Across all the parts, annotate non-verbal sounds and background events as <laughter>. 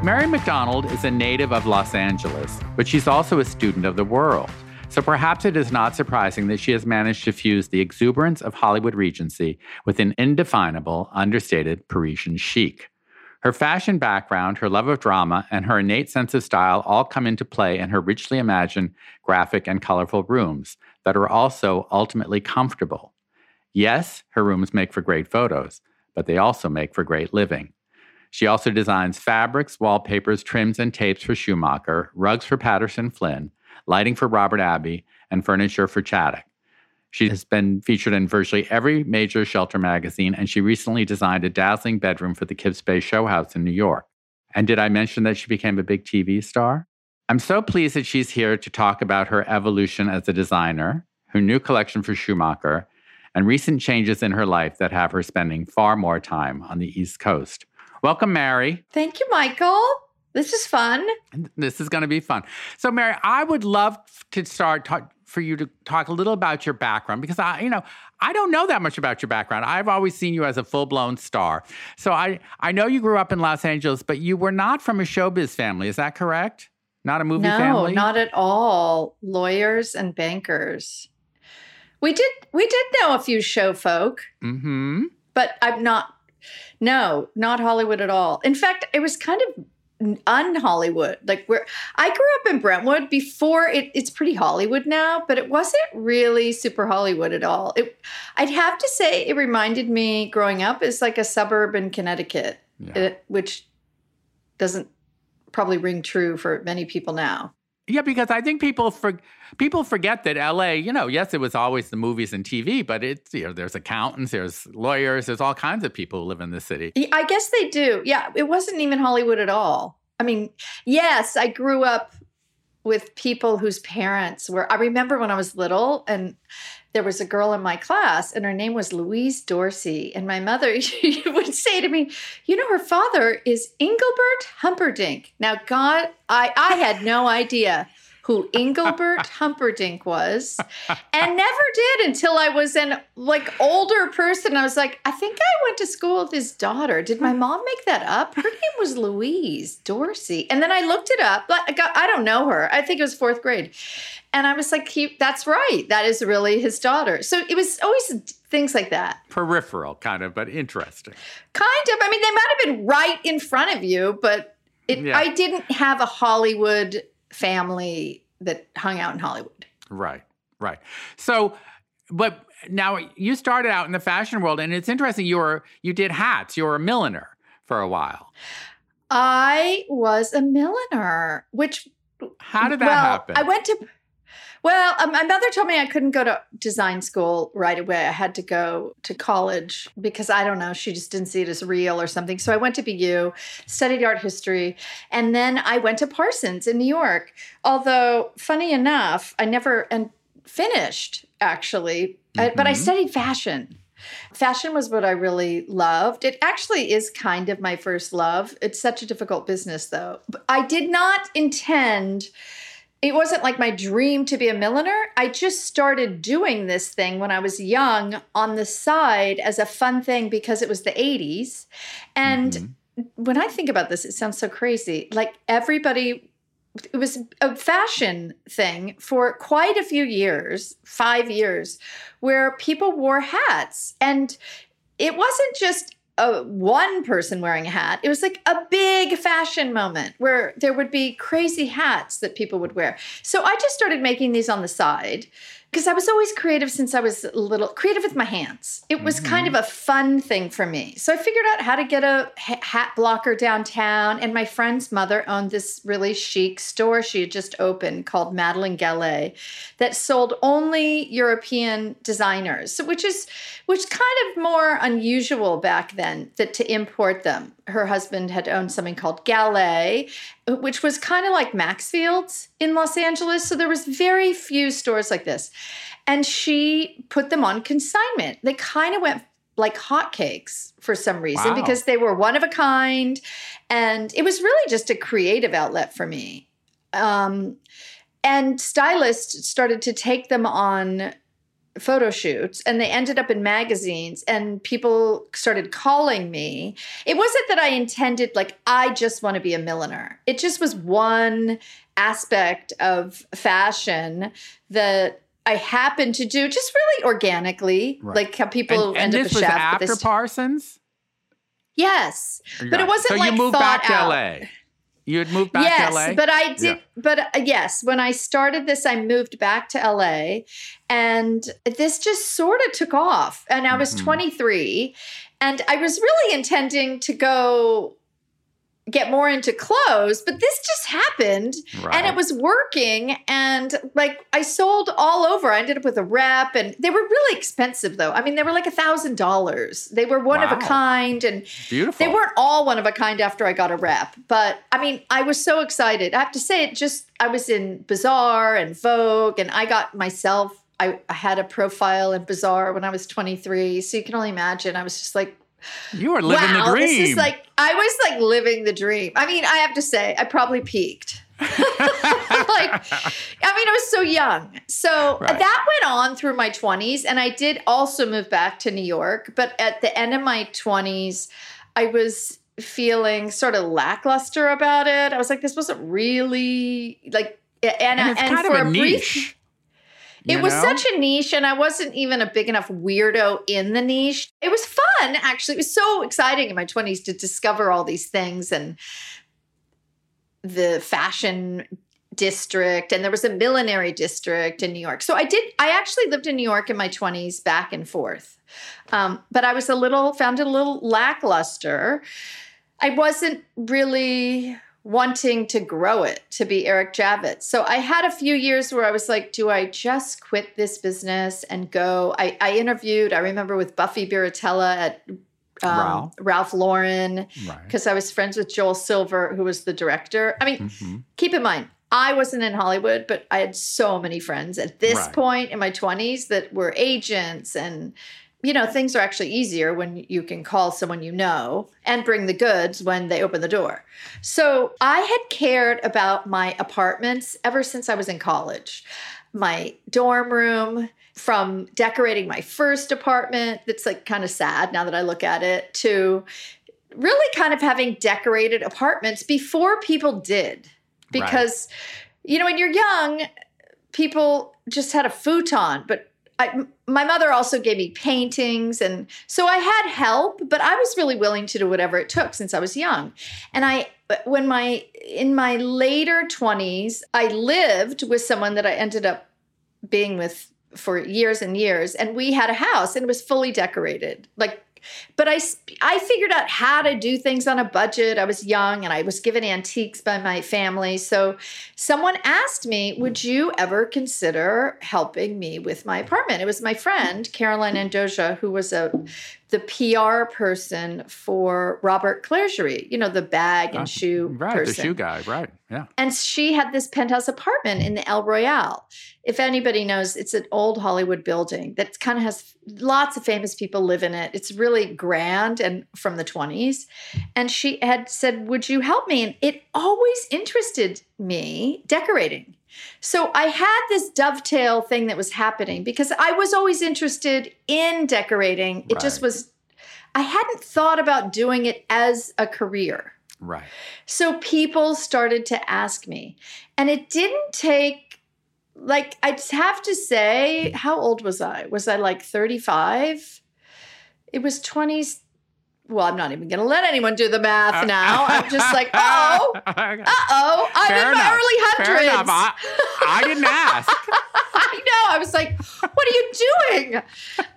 Mary McDonald is a native of Los Angeles, but she's also a student of the world. So perhaps it is not surprising that she has managed to fuse the exuberance of Hollywood Regency with an indefinable, understated Parisian chic. Her fashion background, her love of drama, and her innate sense of style all come into play in her richly imagined, graphic, and colorful rooms that are also ultimately comfortable. Yes, her rooms make for great photos, but they also make for great living. She also designs fabrics, wallpapers, trims, and tapes for Schumacher, rugs for Patterson Flynn, lighting for Robert Abbey, and furniture for Chaddock. She has been featured in virtually every major shelter magazine, and she recently designed a dazzling bedroom for the Kips Bay Show House in New York. And did I mention that she became a big TV star? I'm so pleased that she's here to talk about her evolution as a designer, her new collection for Schumacher, and recent changes in her life that have her spending far more time on the East Coast. Welcome, Mary. Thank you, Michael. This is fun. This is going to be fun. So, Mary, I would love to start talk, for you to talk a little about your background because I, you know, I don't know that much about your background. I've always seen you as a full-blown star. So I, I know you grew up in Los Angeles, but you were not from a showbiz family. Is that correct? Not a movie no, family? not at all. Lawyers and bankers. We did we did know a few show folk. Mm-hmm. But I'm not no, not Hollywood at all. In fact, it was kind of un-Hollywood. Like where I grew up in Brentwood before it, it's pretty Hollywood now, but it wasn't really super Hollywood at all. It, I'd have to say it reminded me growing up is like a suburb in Connecticut, Yeah. it- which doesn't probably ring true for many people now. Yeah, because I think people for, people forget that LA, you know, yes, it was always the movies and TV, but it's you know, there's accountants, there's lawyers, there's all kinds of people who live in the city. I guess they do. Yeah, it wasn't even Hollywood at all. I mean, yes, I grew up with people whose parents were. I remember when I was little, and there was a girl in my class, and her name was Louise Dorsey. And my mother <laughs> would say to me, "You know, her father is Engelbert Humperdinck." Now, God, I I had no idea who Engelbert <laughs> Humperdinck was, and never did until I was an like older person. I was like, I think I went to school with his daughter. Did my mom make that up? Her name was Louise Dorsey, and then I looked it up. But I, got, I don't know her. I think it was fourth grade, and I was like, he, that's right. That is really his daughter. So it was always things like that. Peripheral kind of, but interesting. Kind of. I mean, they might have been right in front of you, but it, Yeah. I didn't have a Hollywood family that hung out in Hollywood. Right, right. So, but now you started out in the fashion world, and it's interesting. You were you did hats. You were a milliner for a while. I was a milliner, which How did that well, happen? I went to. Well, um, my mother told me I couldn't go to design school right away. I had to go to college because I don't know, she just didn't see it as real or something. So I went to BU, studied art history, and then I went to Parsons in New York. Although, funny enough, I never and finished actually, I- but I Mhm. studied fashion. Fashion was what I really loved. It actually is kind of my first love. It's such a difficult business, though. But I did not intend, it wasn't like my dream to be a milliner. I just started doing this thing when I was young on the side as a fun thing because it was the 80s. And Mhm. when I think about this, it sounds so crazy. Like everybody, it was a fashion thing for quite a few years, five years, where people wore hats. And it wasn't just a one person wearing a hat. It was like a big fashion moment where there would be crazy hats that people would wear. So I just started making these on the side because I was always creative since I was little, creative with my hands. It was kind mm-hmm. of a fun thing for me. So I figured out how to get a hat blocker downtown. And my friend's mother owned this really chic store she had just opened called Madeline Gallay that sold only European designers, which is which kind of more unusual back then that to import them. Her husband had owned something called Gallay, which was kind of like Maxfield's in Los Angeles. So there was very few stores like this. And she put them on consignment. They kind of went like hotcakes for some reason Wow. because they were one of a kind. And it was really just a creative outlet for me. Um, and stylists started to take them on photo shoots and they ended up in magazines and people started calling me it wasn't that i intended like i just want to be a milliner it just was one aspect of fashion that i happened to do just really organically Right. like how people and, end and up this a was chef after this- Parsons? yes But it wasn't, So like, you moved thought back to out. LA. You had moved back yes, to LA? but I did. Yeah. But uh, yes, when I started this, I moved back to LA, and this just sort of took off. And I was Mhm. 23, and I was really intending to go get more into clothes, but this just happened right. and it was working and like i sold all over i ended up with a rep and they were really expensive though i mean they were like a thousand dollars they were one of a kind and beautiful. they weren't all one of a kind after I got a rep, but I mean, I was so excited. I have to say, it just, I was in Bazaar and Vogue, and I got myself, I, I had a profile in Bazaar when I was 23. So you can only imagine. I was just like, You were living wow, the dream. this is like, I was like living the dream. I mean, I have to say, I probably peaked. <laughs> like, I mean, I was so young. So Right. that went on through my 20s. And I did also move back to New York. But at the end of my 20s, I was feeling sort of lackluster about it. I was like, this wasn't really like, and, and it's and kind for of a brief niche. It was know? such a niche, and I wasn't even a big enough weirdo in the niche. It was fun, actually. It was so exciting in my 20s to discover all these things and the fashion district, and there was a millinery district in New York. So I did, I actually lived in New York in my 20s back and forth. Um, but I was a little, found it a little lackluster. I wasn't really wanting to grow it to be Eric Javits. So I had a few years where I was like, do I just quit this business and go? I, I interviewed, I remember with Buffy Birrittella at um, Ralph. Ralph Lauren Right. because I was friends with Joel Silver, who was the director. I mean, Mhm. keep in mind, I wasn't in Hollywood, but I had so many friends at this Right. point in my 20s that were agents and you know, things are actually easier when you can call someone you know and bring the goods when they open the door. So, I had cared about my apartments ever since I was in college. My dorm room, from decorating my first apartment, that's like kind of sad now that I look at it, to really kind of having decorated apartments before people did. Right. Because, you know, when you're young, people just had a futon, but I, my mother also gave me paintings. And so I had help, but I was really willing to do whatever it took since I was young. And I, when my, in my later 20s, I lived with someone that I ended up being with for years and years. And we had a house and it was fully decorated. Like, but I, I figured out how to do things on a budget. I was young and I was given antiques by my family. So someone asked me, Would you ever consider helping me with my apartment? It was my friend, Caroline Andoja, who was a the PR person for Robert Clergerie, you know, the bag and Ah, shoe Right. person. The shoe guy. Right. Yeah. And she had this penthouse apartment in the El Royale. If anybody knows, it's an old Hollywood building that kind of has lots of famous people live in it. It's really grand and from the 20s. And she had said, Would you help me? And it always interested me decorating. So I had this dovetail thing that was happening because I was always interested in decorating. It just was, I hadn't thought about doing it as a career. Right. So people started to ask me. And it didn't take, like, I'd have to say, how old was I? Was I like 35? It was 20s. Well, I'm not even going to let anyone do the math now. I'm just like, <laughs> oh, uh oh, I'm Fair in my enough. early Fair enough. hundreds. I, I didn't ask. <laughs> I know. I was like, what are you doing?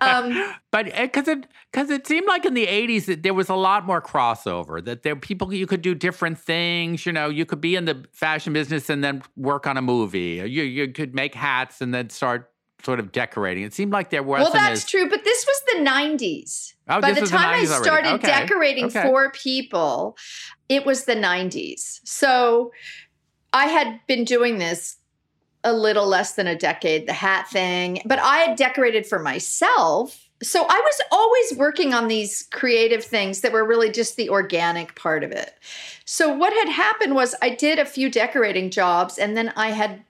Um, <laughs> But because it because it seemed like in the '80s that there was a lot more crossover. That there people you could do different things. You know, you could be in the fashion business and then work on a movie. You you could make hats and then start sort of decorating. It seemed like there wasn't. Well, that's as, true, but this was the 90s. Oh, By the was time I started Okay. decorating Okay. for people, it was the 90s. So I had been doing this a little less than a decade, the hat thing, but I had decorated for myself. So I was always working on these creative things that were really just the organic part of it. So what had happened was I did a few decorating jobs and then I had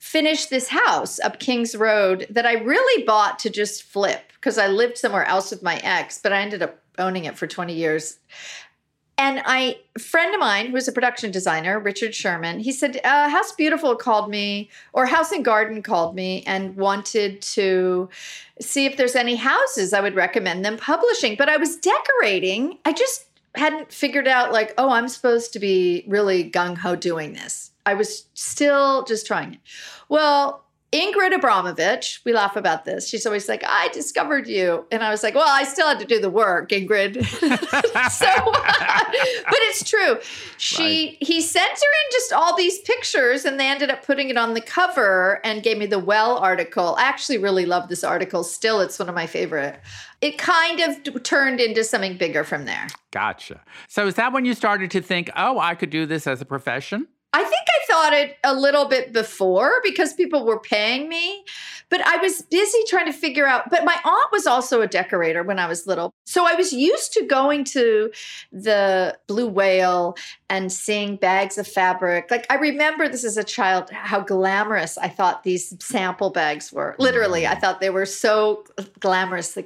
finished this house up Kings Road that I really bought to just flip because I lived somewhere else with my ex, but I ended up owning it for 20 years. And I, a friend of mine who was a production designer, Richard Sherman, he said, uh, House Beautiful called me, or House and Garden called me and wanted to see if there's any houses I would recommend them publishing. But I was decorating. I just hadn't figured out, like, oh, I'm supposed to be really gung ho doing this. I was still just trying it. Well, Ingrid Abramovitch, we laugh about this. She's always like, I discovered you. And I was like, well, I still had to do the work, Ingrid. <laughs> so, <laughs> but it's true. She, he sent her in just all these pictures and they ended up putting it on the cover and gave me the Well article. I actually really love this article. Still, it's one of my favorite. It kind of turned into something bigger from there. Gotcha. So is that when you started to think, oh, I could do this as a profession? I think I thought it a little bit before because people were paying me, but I was busy trying to figure out. But my aunt was also a decorator when I was little. So I was used to going to the Blue Whale and seeing bags of fabric. Like I remember this as a child, how glamorous I thought these sample bags were. Literally, I mm-hmm. thought they were so glamorous.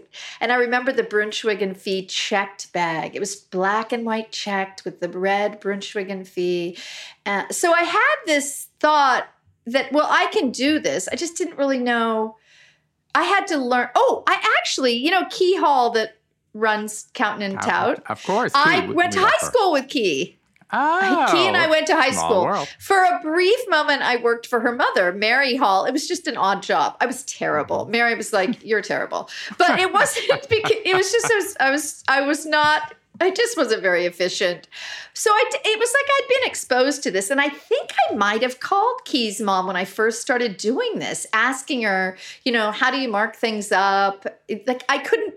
And I remember the Brunschwig and Fils checked bag. It was black and white checked with the red Brunschwig and Fils. Uh, so I had this thought that, well, I can do this. I just didn't really know. I had to learn. Oh, I actually, you know, Key Hall that runs Counting and Tout. Of course. I too. Went to high school with Key. Oh. Key and I went to high school. world. For a brief moment, I worked for her mother, Mary Hall. It was just an odd job. I was terrible. Mary was like, "You're terrible," but it <laughs> wasn't. <laughs> Because, it was just I was I was not. I just wasn't very efficient. So I, it was like I'd been exposed to this, and I think I might have called Key's mom when I first started doing this, asking her, you know, how do you mark things up? It- like I couldn't.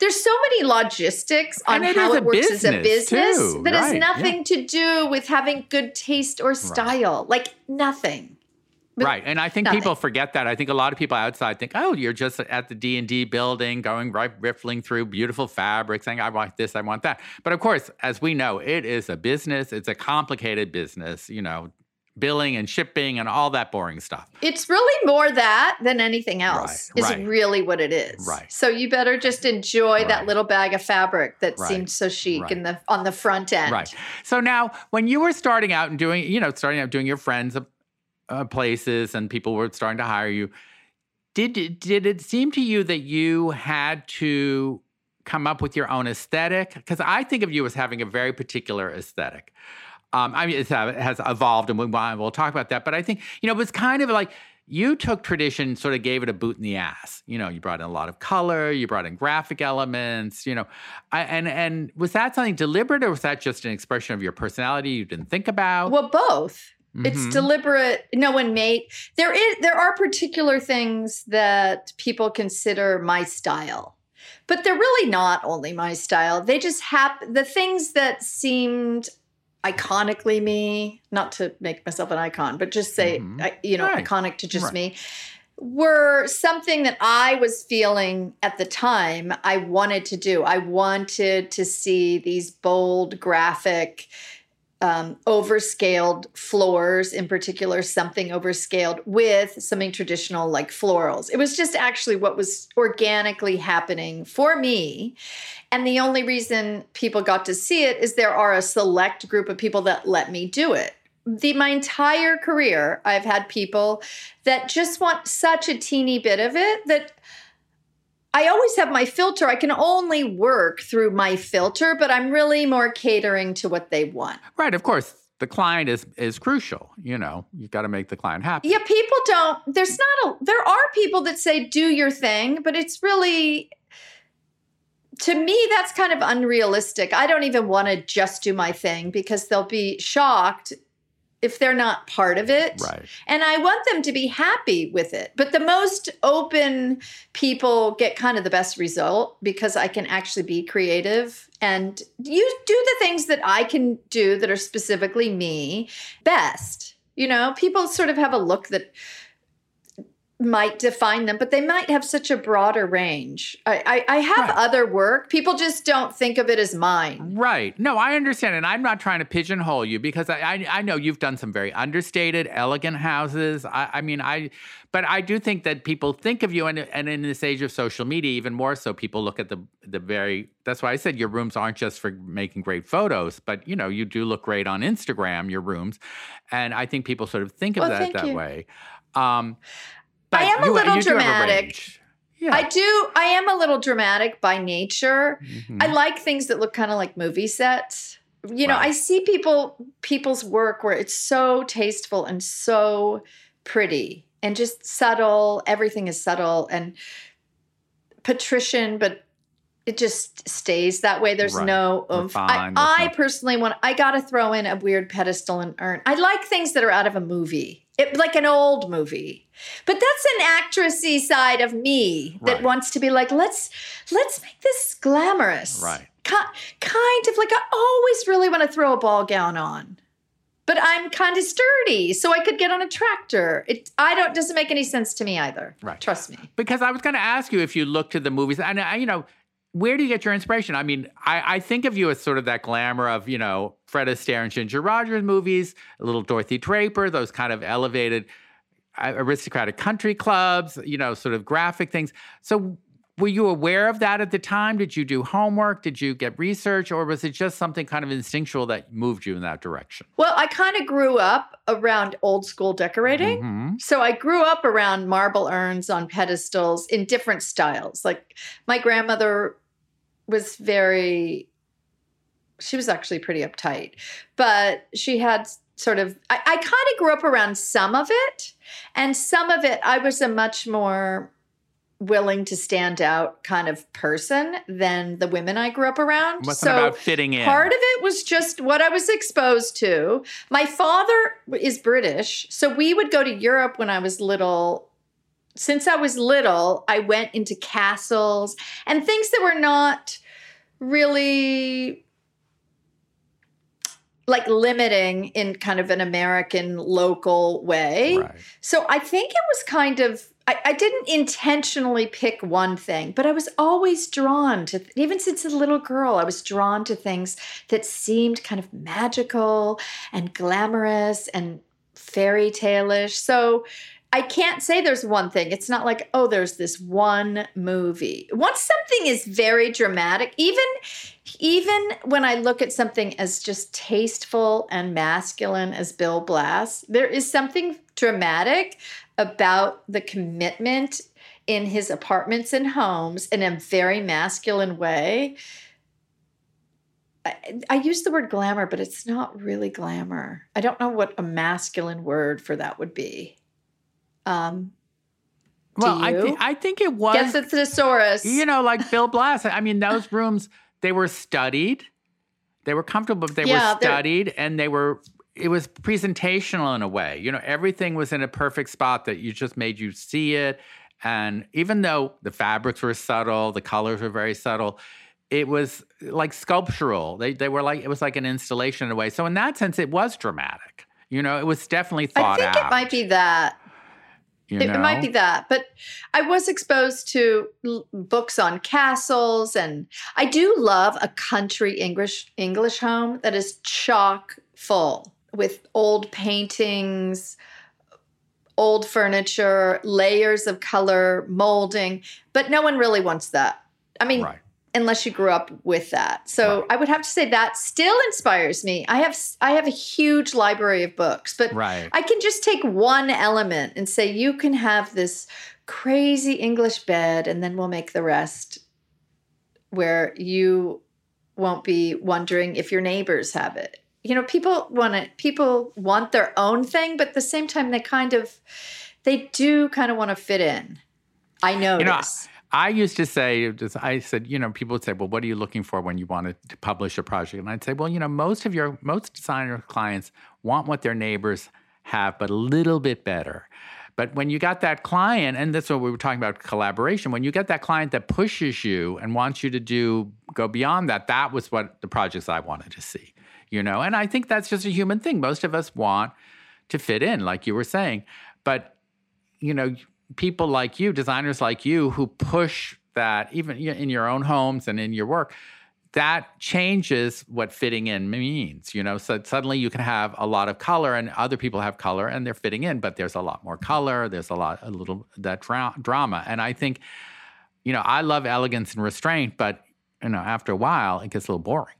There's so many logistics on it how it works as a business, too. that has Right, yeah. nothing to do with having good taste or style. Like nothing. But right and i think nothing. people forget that i think a lot of people outside think oh you're just at the d&d building going right riffling through beautiful fabric saying i want this i want that but of course as we know it is a business it's a complicated business you know billing and shipping and all that boring stuff It's really more that than anything else. Right, is right. really what it is. Right. So you better just enjoy that little bag of fabric that Right, seemed so chic right. in the on the front end. right so now when you were starting out and doing you know starting out doing your friends uh, places and people were starting to hire you. Did did it seem to you that you had to come up with your own aesthetic? Because i think of you as having a very particular aesthetic. Um, i mean uh, it has evolved and we, we'll talk about that but i think you know it was kind of like you took tradition sort of gave it a boot in the ass. You know you brought in a lot of color you brought in graphic elements you know. I, and and was that something deliberate or was that just an expression of your personality you didn't think about? Well, both. It's Mhm. deliberate. No one made there is there are particular things that people consider my style. But they're really not only my style. They just happen the things that seemed iconically me, not to make myself an icon, but just say Mhm. I- you know, Right. iconic to just Right. me were something that I was feeling at the time I wanted to do. I wanted to see these bold graphic um, overscaled floors, in particular, something overscaled with something traditional like florals. It was just actually what was organically happening for me. And the only reason people got to see it is there are a select group of people that let me do it. The my entire career, I've had people that just want such a teeny bit of it that I always have my filter. I can only work through my filter, but I'm really more catering to what they want. right of course the client is is crucial you know you've got to make the client happy Yeah, people don't. There's not a. There are people that say do your thing, but it's really. To me, that's kind of unrealistic. I don't even want to just do my thing because they'll be shocked if they're not part of it. Right. And I want them to be happy with it. But the most open people get kind of the best result because I can actually be creative and you do the things that I can do that are specifically me best. You know, people sort of have a look that might define them, but they might have such a broader range. I, I, I have Right. other work. People just don't think of it as mine. Right. No, I understand. And I'm not trying to pigeonhole you because I, I, I know you've done some very understated, elegant houses. I, I mean, I, but I do think that people think of you, and, and in this age of social media, even more so, people look at the, the very, that's why I said your rooms aren't just for making great photos, but you know, you do look great on Instagram, your rooms. And I think people sort of think of Well, that that you. way. Um, I am a little you a dramatic. Yeah. I do. I am a little dramatic by nature. Mhm. I like things that look kind of like movie sets. You know, Right. I see people people's work where it's so tasteful and so pretty and just subtle. Everything is subtle and patrician, but it just stays that way. There's Right. no oomph. I, Refined, there's I personally want. I got to throw in a weird pedestal and urn. I like things that are out of a movie, it, like an old movie. But that's an actressy side of me that Right. wants to be like, let's let's make this glamorous. Right. Ki- kind of like I always really want to throw a ball gown on. But I'm kind of sturdy, so I could get on a tractor. It I don't doesn't make any sense to me either. Right. Trust me. because I was going to ask you if you look to the movies, and I, you know, where do you get your inspiration? I mean, I, I think of you as sort of that glamour of, you know, Fred Astaire and Ginger Rogers movies, a little Dorothy Draper, those kind of elevated uh, aristocratic country clubs, you know, sort of graphic things. So were you aware of that at the time? Did you do homework? Did you get research? Or was it just something kind of instinctual that moved you in that direction? Well, I kind of grew up around old school decorating. Mhm. So I grew up around marble urns on pedestals in different styles. Like my grandmother was very she was actually pretty uptight, but she had sort of I, I kind of grew up around some of it, and some of it I was a much more willing to stand out kind of person than the women I grew up around. Wasn't so about fitting in. Part of it was just what I was exposed to. My father is British, so we would go to Europe when I was little. Since I was little, I went into castles and things that were not really like limiting in kind of an American local way. Right. So I think it was kind of I, I didn't intentionally pick one thing, but I was always drawn to even since a little girl, I was drawn to things that seemed kind of magical and glamorous and fairy tale-ish. So I can't say there's one thing. It's not like, oh, there's this one movie. Once something is very dramatic, even even when I look at something as just tasteful and masculine as Bill Blass, there is something dramatic about the commitment in his apartments and homes in a very masculine way. I, I use the word glamour, but it's not really glamour. I don't know what a masculine word for that would be. Um, Well, I, thi- I think it was. get the thesaurus. You know, like Bill Blass. I mean, those rooms they were studied, they were comfortable, but they Yeah, were studied, and they were. It was presentational in a way. You know, everything was in a perfect spot that you just made you see it. And even though the fabrics were subtle, the colors were very subtle, it was like sculptural. They they were like it was like an installation in a way. So in that sense, it was dramatic. You know, it was definitely thought I think out. it might be that. you It, it might be that. But I was exposed to l- books on castles, and I do love a country English English home that is chock full with old paintings, old furniture, layers of color, molding. But no one really wants that. I mean, right. unless you grew up with that. So Right. I would have to say that still inspires me. I have I have a huge library of books, but Right. I can just take one element and say you can have this crazy English bed and then we'll make the rest where you won't be wondering if your neighbors have it. You know, people want it people want their own thing, but at the same time they kind of they do kind of want to fit in. I know notice. I used to say, I said, you know, people would say, well, what are you looking for when you want to publish a project? And I'd say, well, you know, most of your, most designer clients want what their neighbors have, but a little bit better. But when you got that client, and that's what we were talking about collaboration, when you get that client that pushes you and wants you to do, go beyond that, that was what the projects I wanted to see, you know? And I think that's just a human thing. Most of us want to fit in, like you were saying. But, you know, people like you, designers like you, who push that even in your own homes and in your work, that changes what fitting in means. You know, so suddenly you can have a lot of color, and other people have color, and they're fitting in, but there's a lot more color. There's a lot, a little that dra- drama, and I think, you know, I love elegance and restraint, but you know, after a while, it gets a little boring.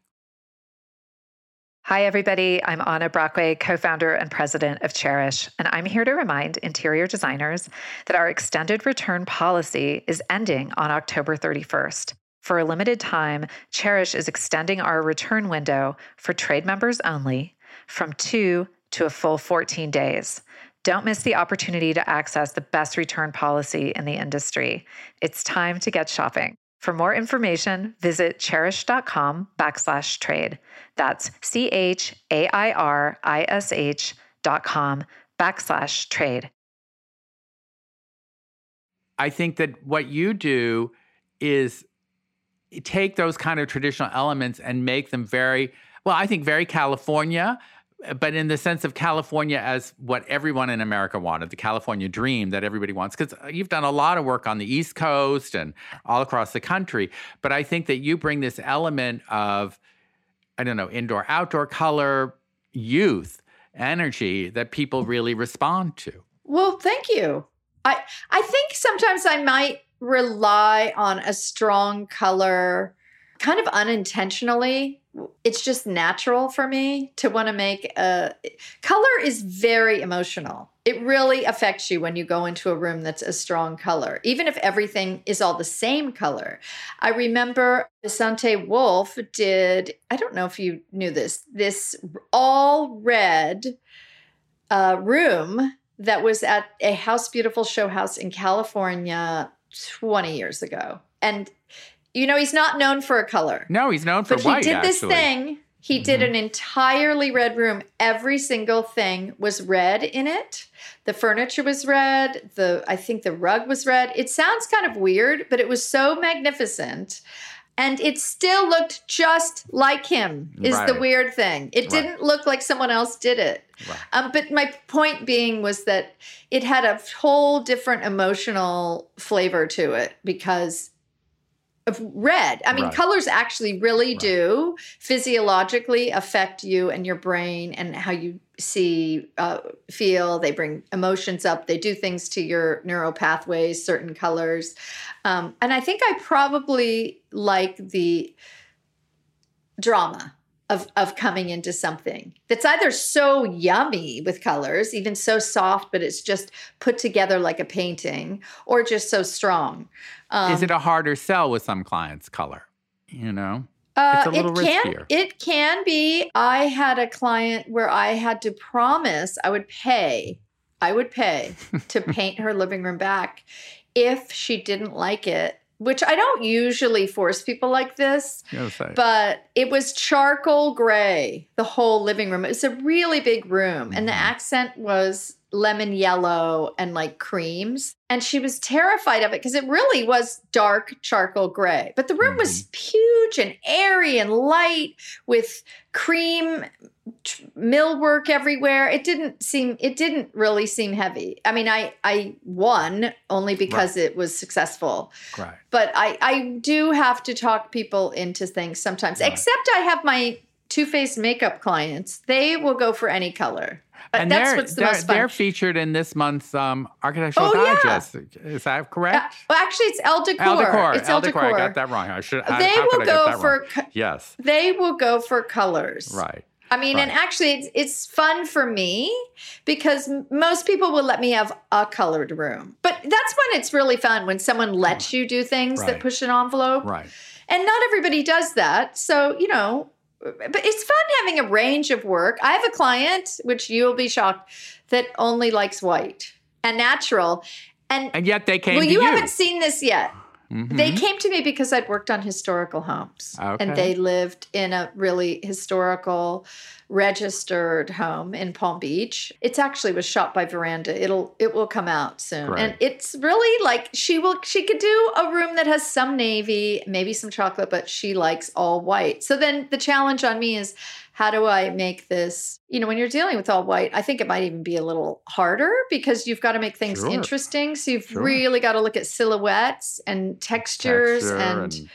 Hi, everybody. I'm Anna Brockway, co founder and president of Chairish, and I'm here to remind interior designers that our extended return policy is ending on October 31st. For a limited time, Chairish is extending our return window for trade members only from two to a full 14 days. Don't miss the opportunity to access the best return policy in the industry. It's time to get shopping. For more information, visit chairish.com backslash trade. That's C H A I R I S H dot com backslash trade. I think that what you do is take those kind of traditional elements and make them very, well, I think very California, but in the sense of California as what everyone in America wanted, the California dream that everybody wants. Because uh, you've done a lot of work on the East Coast and all across the country. But I think that you bring this element of, I don't know, indoor, outdoor color, youth, energy that people really respond to. Well, thank you. I I think sometimes I might rely on a strong color kind of unintentionally it's just natural for me to want to make a color is very emotional. It really affects you when you go into a room that's a strong color, even if everything is all the same color. I remember Vicente Wolf did, I don't know if you knew this, this all red uh, room that was at a House Beautiful show house in California 20 years ago. And you know, he's not known for a color. No, he's known for white. but white. he did actually. this thing. He mm-hmm. did an entirely red room. Every single thing was red in it. The furniture was red. The I think the rug was red. It sounds kind of weird, but it was so magnificent. And it still looked just like him, is right. the weird thing. It right. didn't look like someone else did it. Right. Um, but my point being was that it had a whole different emotional flavor to it because of red. I mean, right. colors actually really right. do physiologically affect you and your brain and how you see, uh, feel. They bring emotions up. They do things to your neural pathways, certain colors. Um, and I think I probably like the drama of of coming into something that's either so yummy with colors, even so soft, but it's just put together like a painting, or just so strong. Um, Is it a harder sell with some clients? Color, you know. Uh, it can riskier. it can be. I had a client where I had to promise I would pay. I would pay to <laughs> paint her living room back if she didn't like it which I don't usually force people like this, but it was charcoal gray, the whole living room. It was a really big room, and the mm-hmm. accent was lemon yellow and like creams. And she was terrified of it because it really was dark charcoal gray. But the room mm-hmm. was huge and airy and light with cream millwork everywhere. It didn't seem it didn't really seem heavy. I mean, I I won only because right. it was successful. Right. But I I do have to talk people into things sometimes. Right. Except I have my Too Faced makeup clients. They will go for any color. But and that's what's the they're, most fun. They're featured in this month's um, Architectural oh, Digest. Yeah. Is that correct? Uh, well, actually, it's Elle Decor. Elle Decor. It's Elle Decor. I got that wrong. I should. They will go for. Co- yes. They will go for colors. Right. I mean, right. and actually, it's, it's fun for me because most people will let me have a colored room. But that's when it's really fun when someone lets you do things right. that push an envelope. Right. And not everybody does that. So, you know, but it's fun having a range of work. I have a client, which you'll be shocked, that only likes white and natural. And, and yet they came well, you, you haven't seen this yet. Mhm. They came to me because I'd worked on historical homes. Okay. And they lived in a really historical registered home in Palm Beach. It's actually was shot by Veranda. It'll it will come out soon. And it's really like she will she could do a room that has some navy, maybe some chocolate, but she likes all white. So then the challenge on me is how do I make this, you know, when you're dealing with all white, I think it might even be a little harder because you've got to make things Sure. interesting. So you've Sure. really got to look at silhouettes and textures Texture and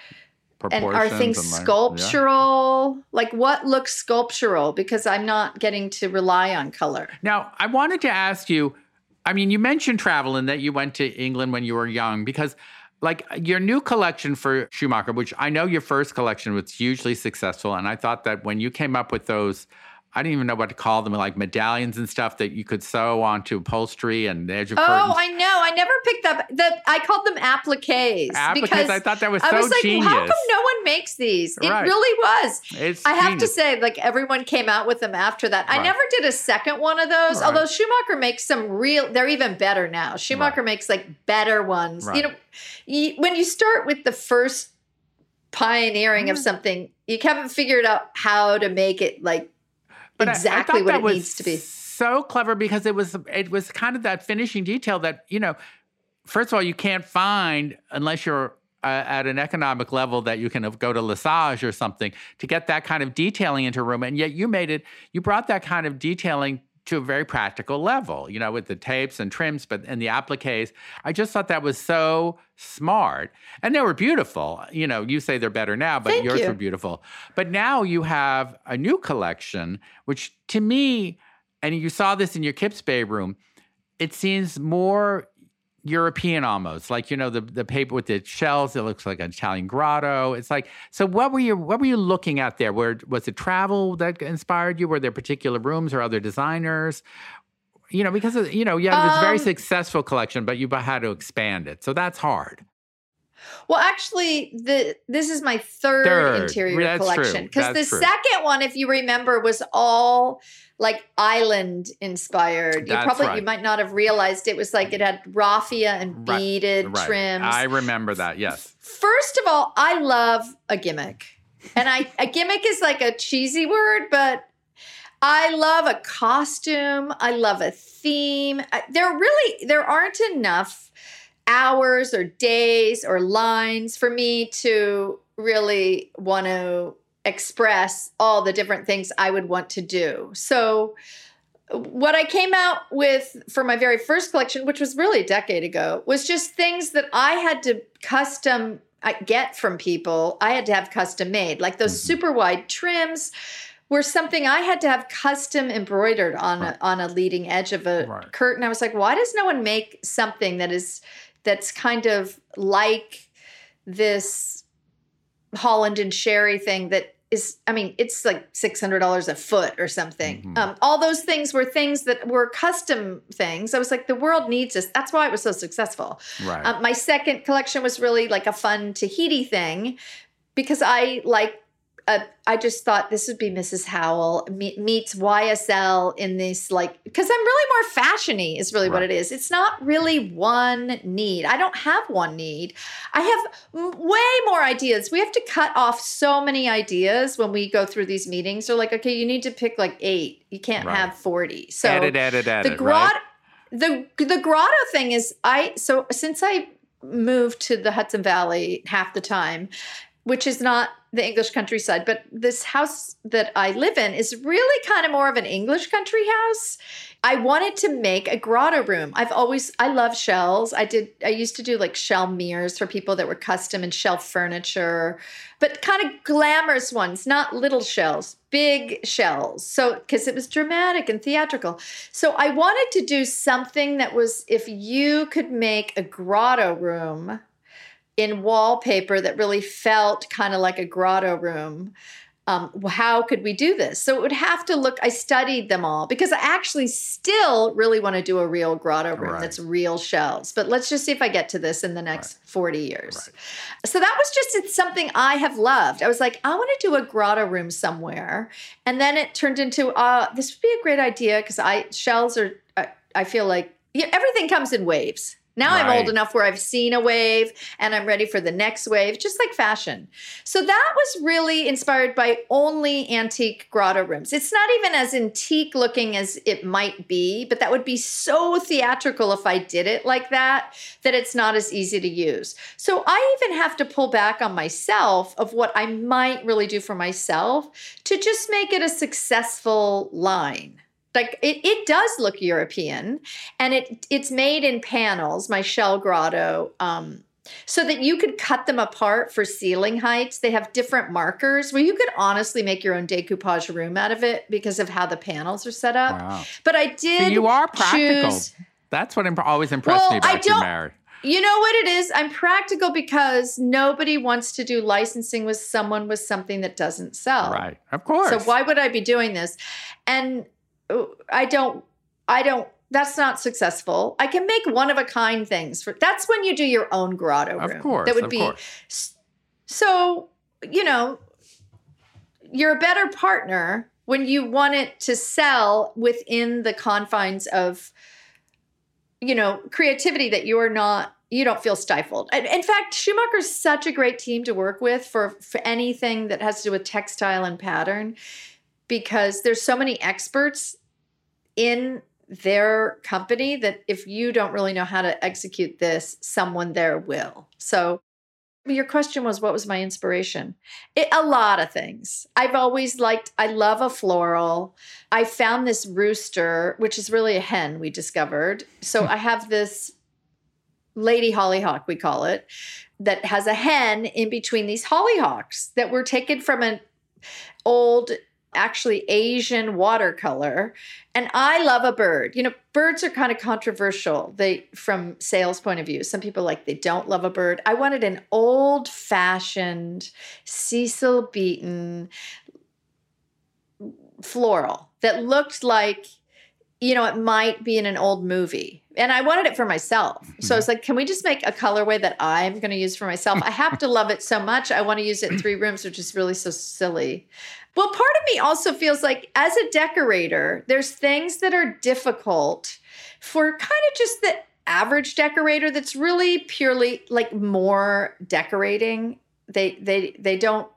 and are things and like- yeah. sculptural? Like what looks sculptural? Because I'm not getting to rely on color. Now, I wanted to ask you I mean, you mentioned travel and that you went to England when you were young because, like, your new collection for Schumacher, which I know your first collection was hugely successful. And I thought that when you came up with those, I didn't even know what to call them, like medallions and stuff that you could sew onto upholstery and the edge of Oh, curtains. I know. I never picked up the. I called them appliques Appliques, because I thought that was I so was like, genius. how come no one makes these? It Right. really was. It's I have to say, like everyone came out with them after that. I never did a second one of those. Right. Although Schumacher makes some real, they're even better now. Schumacher makes like better ones. Right. You know, you, when you start with the first pioneering of Mhm. something, you haven't figured out how to make it like But I- I exactly what that it was needs to be. So clever because it was it was kind of that finishing detail that you know, first of all, you can't find unless you're uh, at an economic level that you can go to Lesage or something to get that kind of detailing into a room, and yet you made it. You brought that kind of detailing to a very practical level, you know, with the tapes and trims, but and the appliques. I just thought that was so smart, and they were beautiful. You know, you say they're better now, but Thank yours you. were beautiful. But now you have a new collection, which to me, and you saw this in your Kips Bay room, it seems more European almost. Like, you know, the the paper with the shells, it looks like an Italian grotto. It's like, so what were you what were you looking at there? Where was it travel that inspired you? Were there particular rooms or other designers? You know, because of, you know, yeah, it was a very Um, successful collection, but you had to expand it. So that's hard. Well, actually, the this is my third, Third. interior That's collection because the true. second one, if you remember, was all like island inspired. You probably right. you might not have realized it was like it had raffia and beaded Right. trims. I remember that. Yes. First of all, I love a gimmick. And I a gimmick is like a cheesy word, but I love a costume. I love a theme. There really there aren't enough hours or days or lines for me to really want to express all the different things I would want to do. So what I came out with for my very first collection, which was really a decade ago, was just things that I had to custom get from people. I had to have custom made, like those Mhm. super wide trims were something I had to have custom embroidered on Right. a, on a leading edge of a Right. curtain. I was like, why does no one make something that is that's kind of like this Holland and Sherry thing that is, I mean, it's like six hundred dollars a foot or something. Mhm. Um, all those things were things that were custom things. I was like, the world needs this. That's why it was so successful. Right. Um, my second collection was really like a fun Tahiti thing because I like. Uh, I just thought this would be Mrs. Howell me- meets YSL in this like because I'm really more fashiony is really what it is. It's not really one need. I don't have one need. I have m- way more ideas. We have to cut off so many ideas when we go through these meetings. They're like, okay, you need to pick like eight. You can't Right. have forty. So edit, edit, edit. the grotto right? the the grotto thing is i so since i moved to the hudson valley half the time which is not the english countryside but this house that i live in is really kind of more of an english country house. I wanted to make a grotto room. I've always i love shells. I did i used to do like shell mirrors for people that were custom and shelf furniture but kind of glamorous ones not little shells big shells. So because it was dramatic and theatrical. So I wanted to do something that was if you could make a grotto room in wallpaper that really felt kind of like a grotto room. Um, how could we do this? So it would have to look. I studied them all because I actually still really want to do a real grotto room Right. that's real shells. But let's just see if I get to this in the next 40 years. Right. So that was just it's something I have loved. I was like, I want to do a grotto room somewhere, and then it turned into uh, this would be a great idea because I shells are. I, I feel like yeah, everything comes in waves. Now I'm old enough where I've seen a wave and I'm ready for the next wave, just like fashion. So that was really inspired by only antique grotto rooms. It's not even as antique looking as it might be, but that would be so theatrical if I did it like that, that it's not as easy to use. So I even have to pull back on myself of what I might really do for myself to just make it a successful line like it, it does look European and it it's made in panels, my shell grotto. Um, so that you could cut them apart for ceiling heights. They have different markers where you could honestly make your own decoupage room out of it because of how the panels are set up. Wow. But I did. So you are practical. choose- That's what imp- always impressed Well, me about you, don't- Mary. you know what it is? I'm practical because nobody wants to do licensing with someone with something that doesn't sell. Right. Of course. So why would I be doing this? And I don't, I don't, that's not successful. I can make one of a kind things for that's when you do your own grotto room. Of course, That would of be course. so, you know, you're a better partner when you want it to sell within the confines of you know, creativity that you're not you don't feel stifled. In fact, Schumacher's such a great team to work with for for anything that has to do with textile and pattern because there's so many experts in their company that if you don't really know how to execute this, someone there will. So your question was what was my inspiration? It, a lot of things. I've always liked I love a floral. I found this rooster, which is really a hen we discovered. So hmm. I have this lady hollyhock we call it that has a hen in between these hollyhocks that were taken from an old actually asian watercolor and i love a bird you know birds are kind of controversial they from sales point of view some people like they don't love a bird i wanted an old fashioned cecil beaton floral that looked like you know, it might be in an old movie. And I wanted it for myself. So mm-hmm. I was like, can we just make a colorway that I'm going to use for myself? I have to love it so much. I want to use it in three rooms, which is really so silly. Well, part of me also feels like as a decorator, there's things that are difficult for kind of just the average decorator that's really purely like more decorating. They they they don't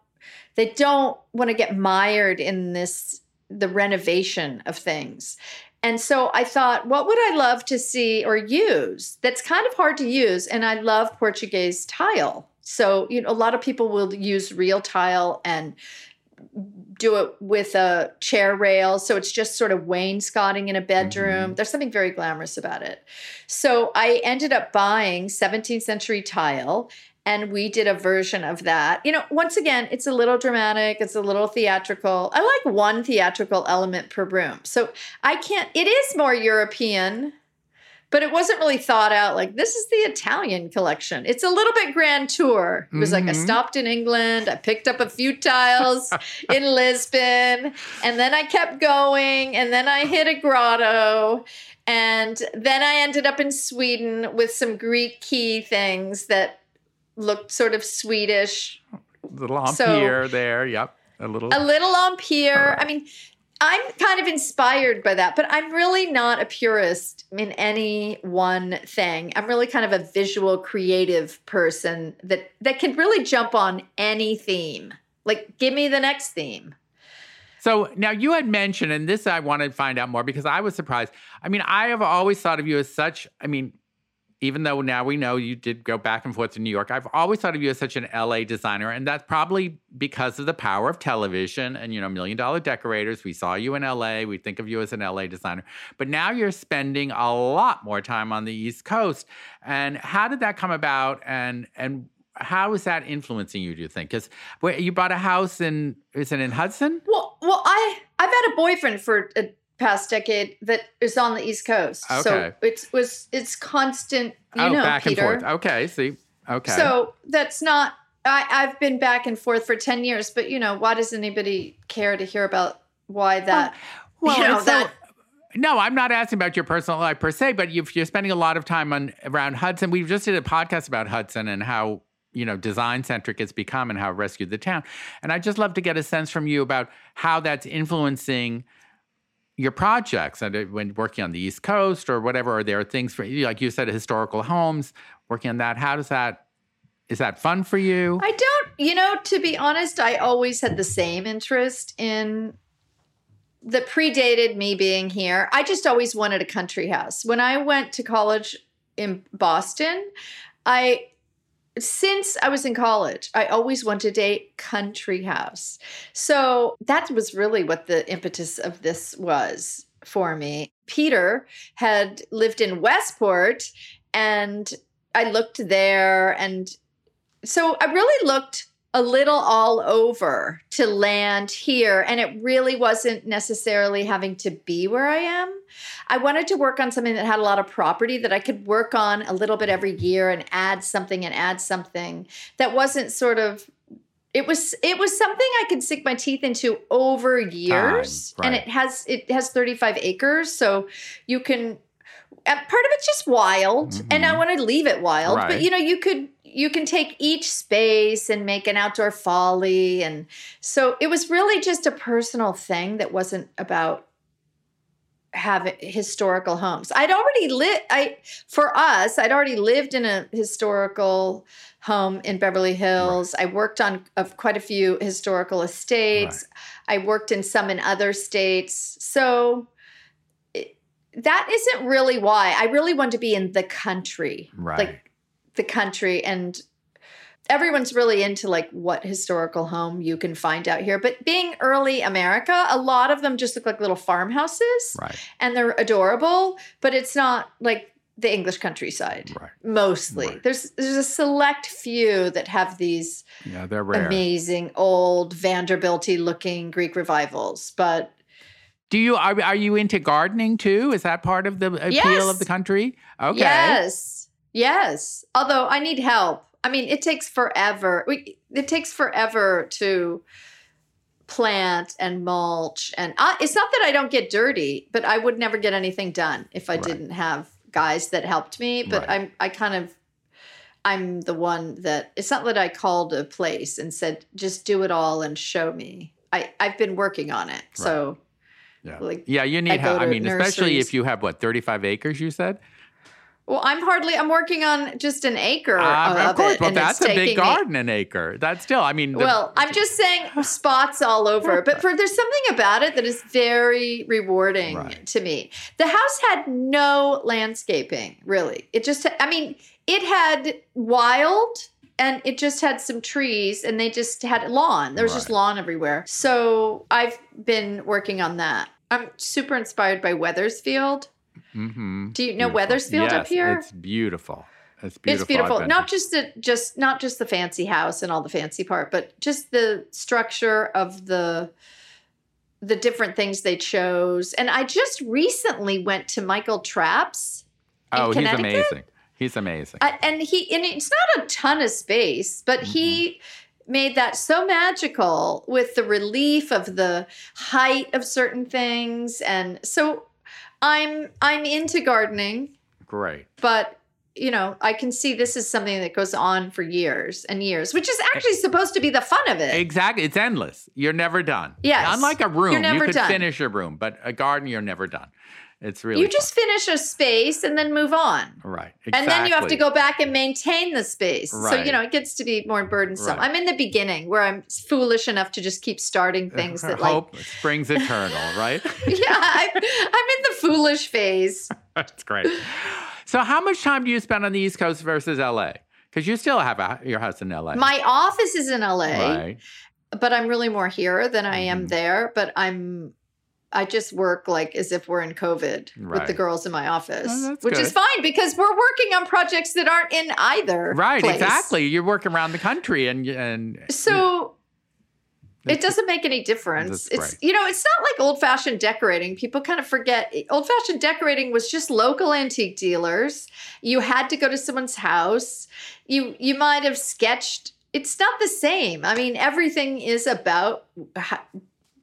they don't want to get mired in this the renovation of things. And so I thought, what would I love to see or use that's kind of hard to use? And I love Portuguese tile. So, you know, a lot of people will use real tile and do it with a chair rail. So it's just sort of wainscoting in a bedroom. Mm-hmm. There's something very glamorous about it. So I ended up buying 17th century tile and we did a version of that. You know, once again, it's a little dramatic, it's a little theatrical. I like one theatrical element per room. So I can't, it is more European, but it wasn't really thought out like this is the Italian collection. It's a little bit grand tour. It was like I Mhm. stopped in England, I picked up a few tiles <laughs> in Lisbon, and then I kept going, and then I hit a grotto. And then I ended up in Sweden with some Greek key things that looked sort of Swedish, A little on So- there. Yep. A little. a little on pier. Alright. I mean, I'm kind of inspired by that, but I'm really not a purist in any one thing. I'm really kind of a visual creative person that that can really jump on any theme. Like give me the next theme. So now you had mentioned, and this I wanted to find out more because I was surprised. I mean, I have always thought of you as such, I mean, even though now we know you did go back and forth to New York, I've always thought of you as such an LA designer. And that's probably because of the power of television and, you know, million dollar decorators. We saw you in LA. We think of you as an LA designer. But now you're spending a lot more time on the East Coast. And how did that come about? And, and, how is that influencing you? Do you think? Because you bought a house in is it in Hudson? Well, well, I I've had a boyfriend for a past decade that is on the East Coast. Okay. So it's was it's constant, you oh, know, back Peter. and forth. Okay, see. Okay. So that's not. I, I've been back and forth for ten years, but you know, why does anybody care to hear about why um, that? well, you know, so- that- no, I'm not asking about your personal life per se, but if you're spending a lot of time on around Hudson, we've just did a podcast about Hudson and how you know design centric it's become and how it rescued the town. And I'd just love to get a sense from you about how that's influencing your projects and uh, when working on the East Coast or whatever, are there things for like you said, historical homes, working on that? How does that is that fun for you? I don't, you know, to be honest, I always had the same interest in that predated me being here. I just always wanted a country house. When I went to college in Boston, I since I was in college, I always wanted a country house. So that was really what the impetus of this was for me. Peter had lived in Westport and I looked there and so I really looked a little all over to land here. And it really wasn't necessarily having to be where I am. I wanted to work on something that had a lot of property that I could work on a little bit every year and add something and add something that wasn't sort of it was it was something I could sink my teeth into over years, Time, right. and it has it has thirty five acres, so you can. Part of it's just wild, mm-hmm. and I want to leave it wild. Right. But you know, you could you can take each space and make an outdoor folly, and so it was really just a personal thing that wasn't about having historical homes. I'd already lived. I for us, I'd already lived in a historical home in Beverly Hills. I worked on of quite a few historical estates. I worked in some in other states. So it, that isn't really why. I really want to be in the country. Right. Like the country and everyone's really into like what historical home you can find out here. But being early America, a lot of them just look like little farmhouses right. and they're adorable, but it's not like the English countryside. Right. Mostly. Right. There's there's a select few that have these Yeah, they're rare. amazing old Vanderbilty looking Greek revivals, but Do you are, are you into gardening too? Is that part of the appeal Yes. of the country? Okay. Yes. Yes. Although I need help. I mean, it takes forever. We, it takes forever to plant and mulch. And I, it's not that I don't get dirty, but I would never get anything done if I Right. didn't have guys that helped me. But Right. I'm, I kind of, I'm the one that it's not that I called a place and said, just do it all and show me. I, I've been working on it. So, Yeah. like, yeah, you need go help. I mean, especially if you have what, 35 acres, you said? Well, I'm hardly, I'm working on just an acre Uh, of, of course, it. but and that's a big me- garden, an acre. That's still, I mean, the- well, I'm just saying spots all over, <laughs> but for there's something about it that is very rewarding Right. to me. The house had no landscaping, really. It just, I mean, it had wild and it just had some trees and they just had lawn. There was just lawn everywhere. So I've been working on that. I'm super inspired by Wethersfield. Mhm. Do you know Beautiful. Wethersfield up Yes, here? It's beautiful. It's beautiful. It's beautiful. Not just the just not just the fancy house and all the fancy part, but just the structure of the the different things they chose. And I just recently went to Michael Trapp's. oh, he's amazing. He's amazing. Uh, and he and it's not a ton of space, but he made that so magical with the relief of the height of certain things and so I'm I'm into gardening Great. but you know i can see this is something that goes on for years and years which is actually supposed to be the fun of it Exactly. It's endless. You're never done. Yes. Unlike a room, you could done. finish a room, but a garden, you're never done. It's really you just finish a space and then move on fun. right. and then you have to go back and maintain the space so you know it gets to be more burdensome Right. i'm in the beginning where i'm foolish enough to just keep starting <laughs> things that like hope springs eternal, <laughs> right? yeah I, i'm in the foolish phase <laughs> That's great. So, how much time do you spend on the East Coast versus LA? Because you still have a, your house in LA. my office is in la right. but i'm really more here than i am Mhm. there but i'm i just work like as if we're in covid with the girls in my office Oh, that's which is fine because we're working on projects that aren't in either Right. place. Exactly. You work around the country, and and so it doesn't make any difference. It's you know it's not like old fashioned decorating. People kind of forget old fashioned decorating was just local antique dealers. You had to go to someone's house. You you might have sketched. It's not the same. I mean everything is about ha-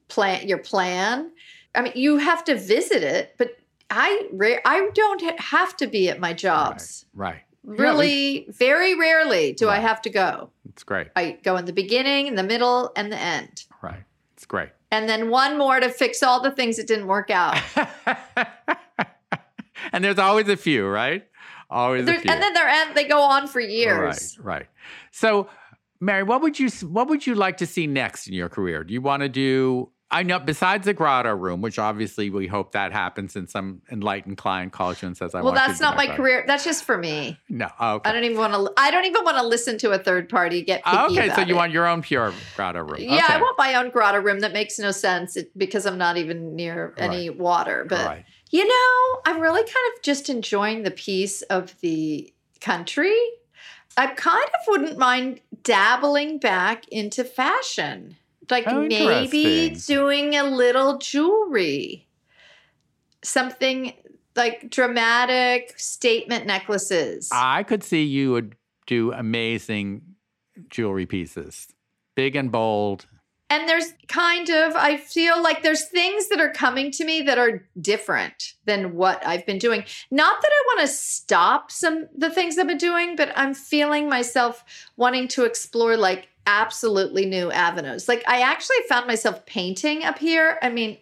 plan your plan i mean you have to visit it but i i don't have to be at my jobs right. really very rarely do i have to go It's great. I go in the beginning, in the middle, and the end. Right. It's great. and then one more to fix all the things that didn't work out. <laughs> and there's always a few, right? Always There's, a few. and then they're they go on for years. Right, right. So, Mary, what would you what would you like to see next in your career? Do you want to do? I know besides the grotto room, which obviously we hope that happens, and some enlightened client calls you and says, "I well, want." you that's not my grotto." career. That's just for me. No, okay. I don't even want to. I don't even want to listen to a third party get picky okay, so you it. want your own pure grotto room? Yeah, okay. I want my own grotto room. That makes no sense because I'm not even near any water. But right. you know, I'm really kind of just enjoying the peace of the country. I kind of wouldn't mind dabbling back into fashion, like Oh, maybe doing a little jewelry, something like dramatic statement necklaces. I could see you would do amazing jewelry pieces, big and bold. and there's kind of i feel like there's things that are coming to me that are different than what i've been doing not that i want to stop some the things i've been doing but i'm feeling myself wanting to explore like absolutely new avenues like i actually found myself painting up here i mean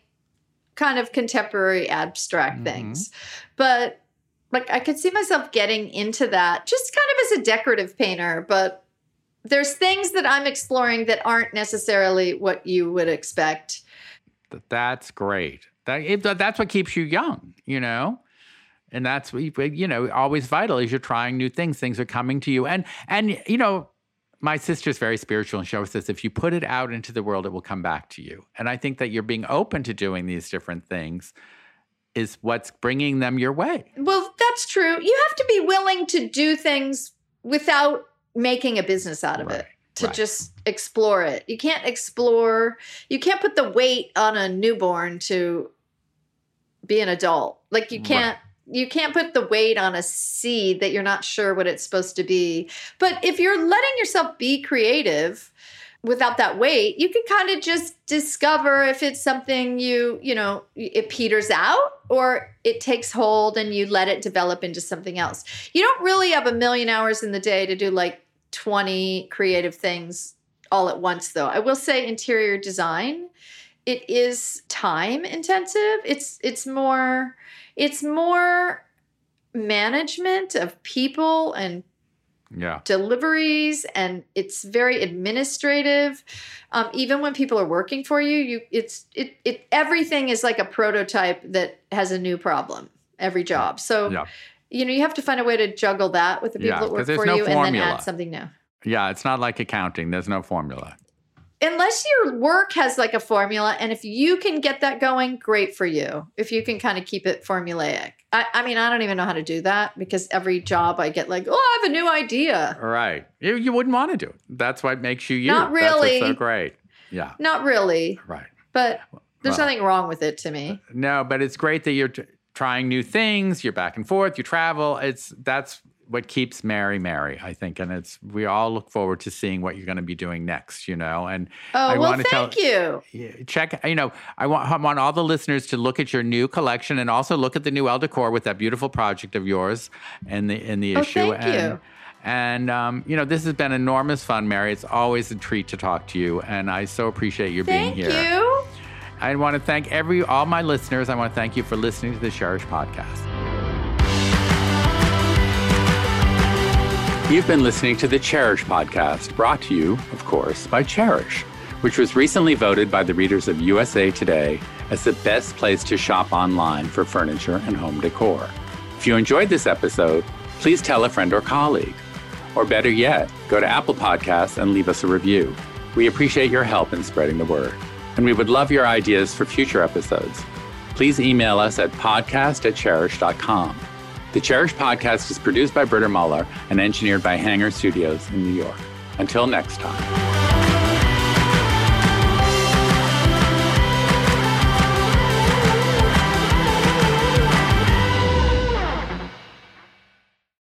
kind of contemporary abstract Mhm. things but like i could see myself getting into that just kind of as a decorative painter but there's things that I'm exploring that aren't necessarily what you would expect. That's great. That, it, that's what keeps you young, you know? And that's you, you know, always vital is you're trying new things. Things are coming to you. And, and, you know, my sister's very spiritual and she always says, if you put it out into the world, it will come back to you. And I think that you're being open to doing these different things is what's bringing them your way. Well, that's true. You have to be willing to do things without making a business out of Right, it. To right. just explore it. You can't explore, you can't put the weight on a newborn to be an adult. Like you Right. You can't put the weight on a seed that you're not sure what it's supposed to be. But if you're letting yourself be creative without that weight, you can kind of just discover if it's something you, you know, it peters out or it takes hold and you let it develop into something else. You don't really have a million hours in the day to do like 20 creative things all at once though. I will say interior design it is time intensive. It's it's more it's more management of people and Yeah. deliveries and it's very administrative um, even when people are working for you you it's it, it everything is like a prototype that has a new problem every job so Yeah. you know you have to find a way to juggle that with the people Yeah, that work for no you and then formula. add something new Yeah. It's not like accounting, there's no formula. Unless your work has like a formula and if you can get that going great for you if you can kind of keep it formulaic I, I mean i don't even know how to do that because every job i get like oh i have a new idea Right. You, you wouldn't want to do it. That's what makes you you. Not That's so really. great. Yeah. not really Right. but there's Well- nothing wrong with it to me uh, No, but it's great that you're t- trying new things. You're back and forth. You travel. It's that's what keeps Mary Mary, I think, and it's we all look forward to seeing what you're going to be doing next. You know, and oh I well wanna tell- thank you check. You know, I want I want all the listeners to look at your new collection and also look at the new Elle decor with that beautiful project of yours in the in the Oh, issue. thank and, you. And um, you know, this has been enormous fun, Mary. It's always a treat to talk to you, and I so appreciate your thank being here. Thank you I want to thank every all my listeners. I want to thank you for listening to the Chairish podcast. You've been listening to the Chairish podcast, brought to you, of course, by Chairish, which was recently voted by the readers of USA Today as the best place to shop online for furniture and home decor. If you enjoyed this episode, please tell a friend or colleague. Or better yet, go to Apple Podcasts and leave us a review. We appreciate your help in spreading the word, and we would love your ideas for future episodes. Please email us at podcast at chairish.com. The Chairish podcast is produced by Britta Muller and engineered by Hanger Studios in New York. Until next time.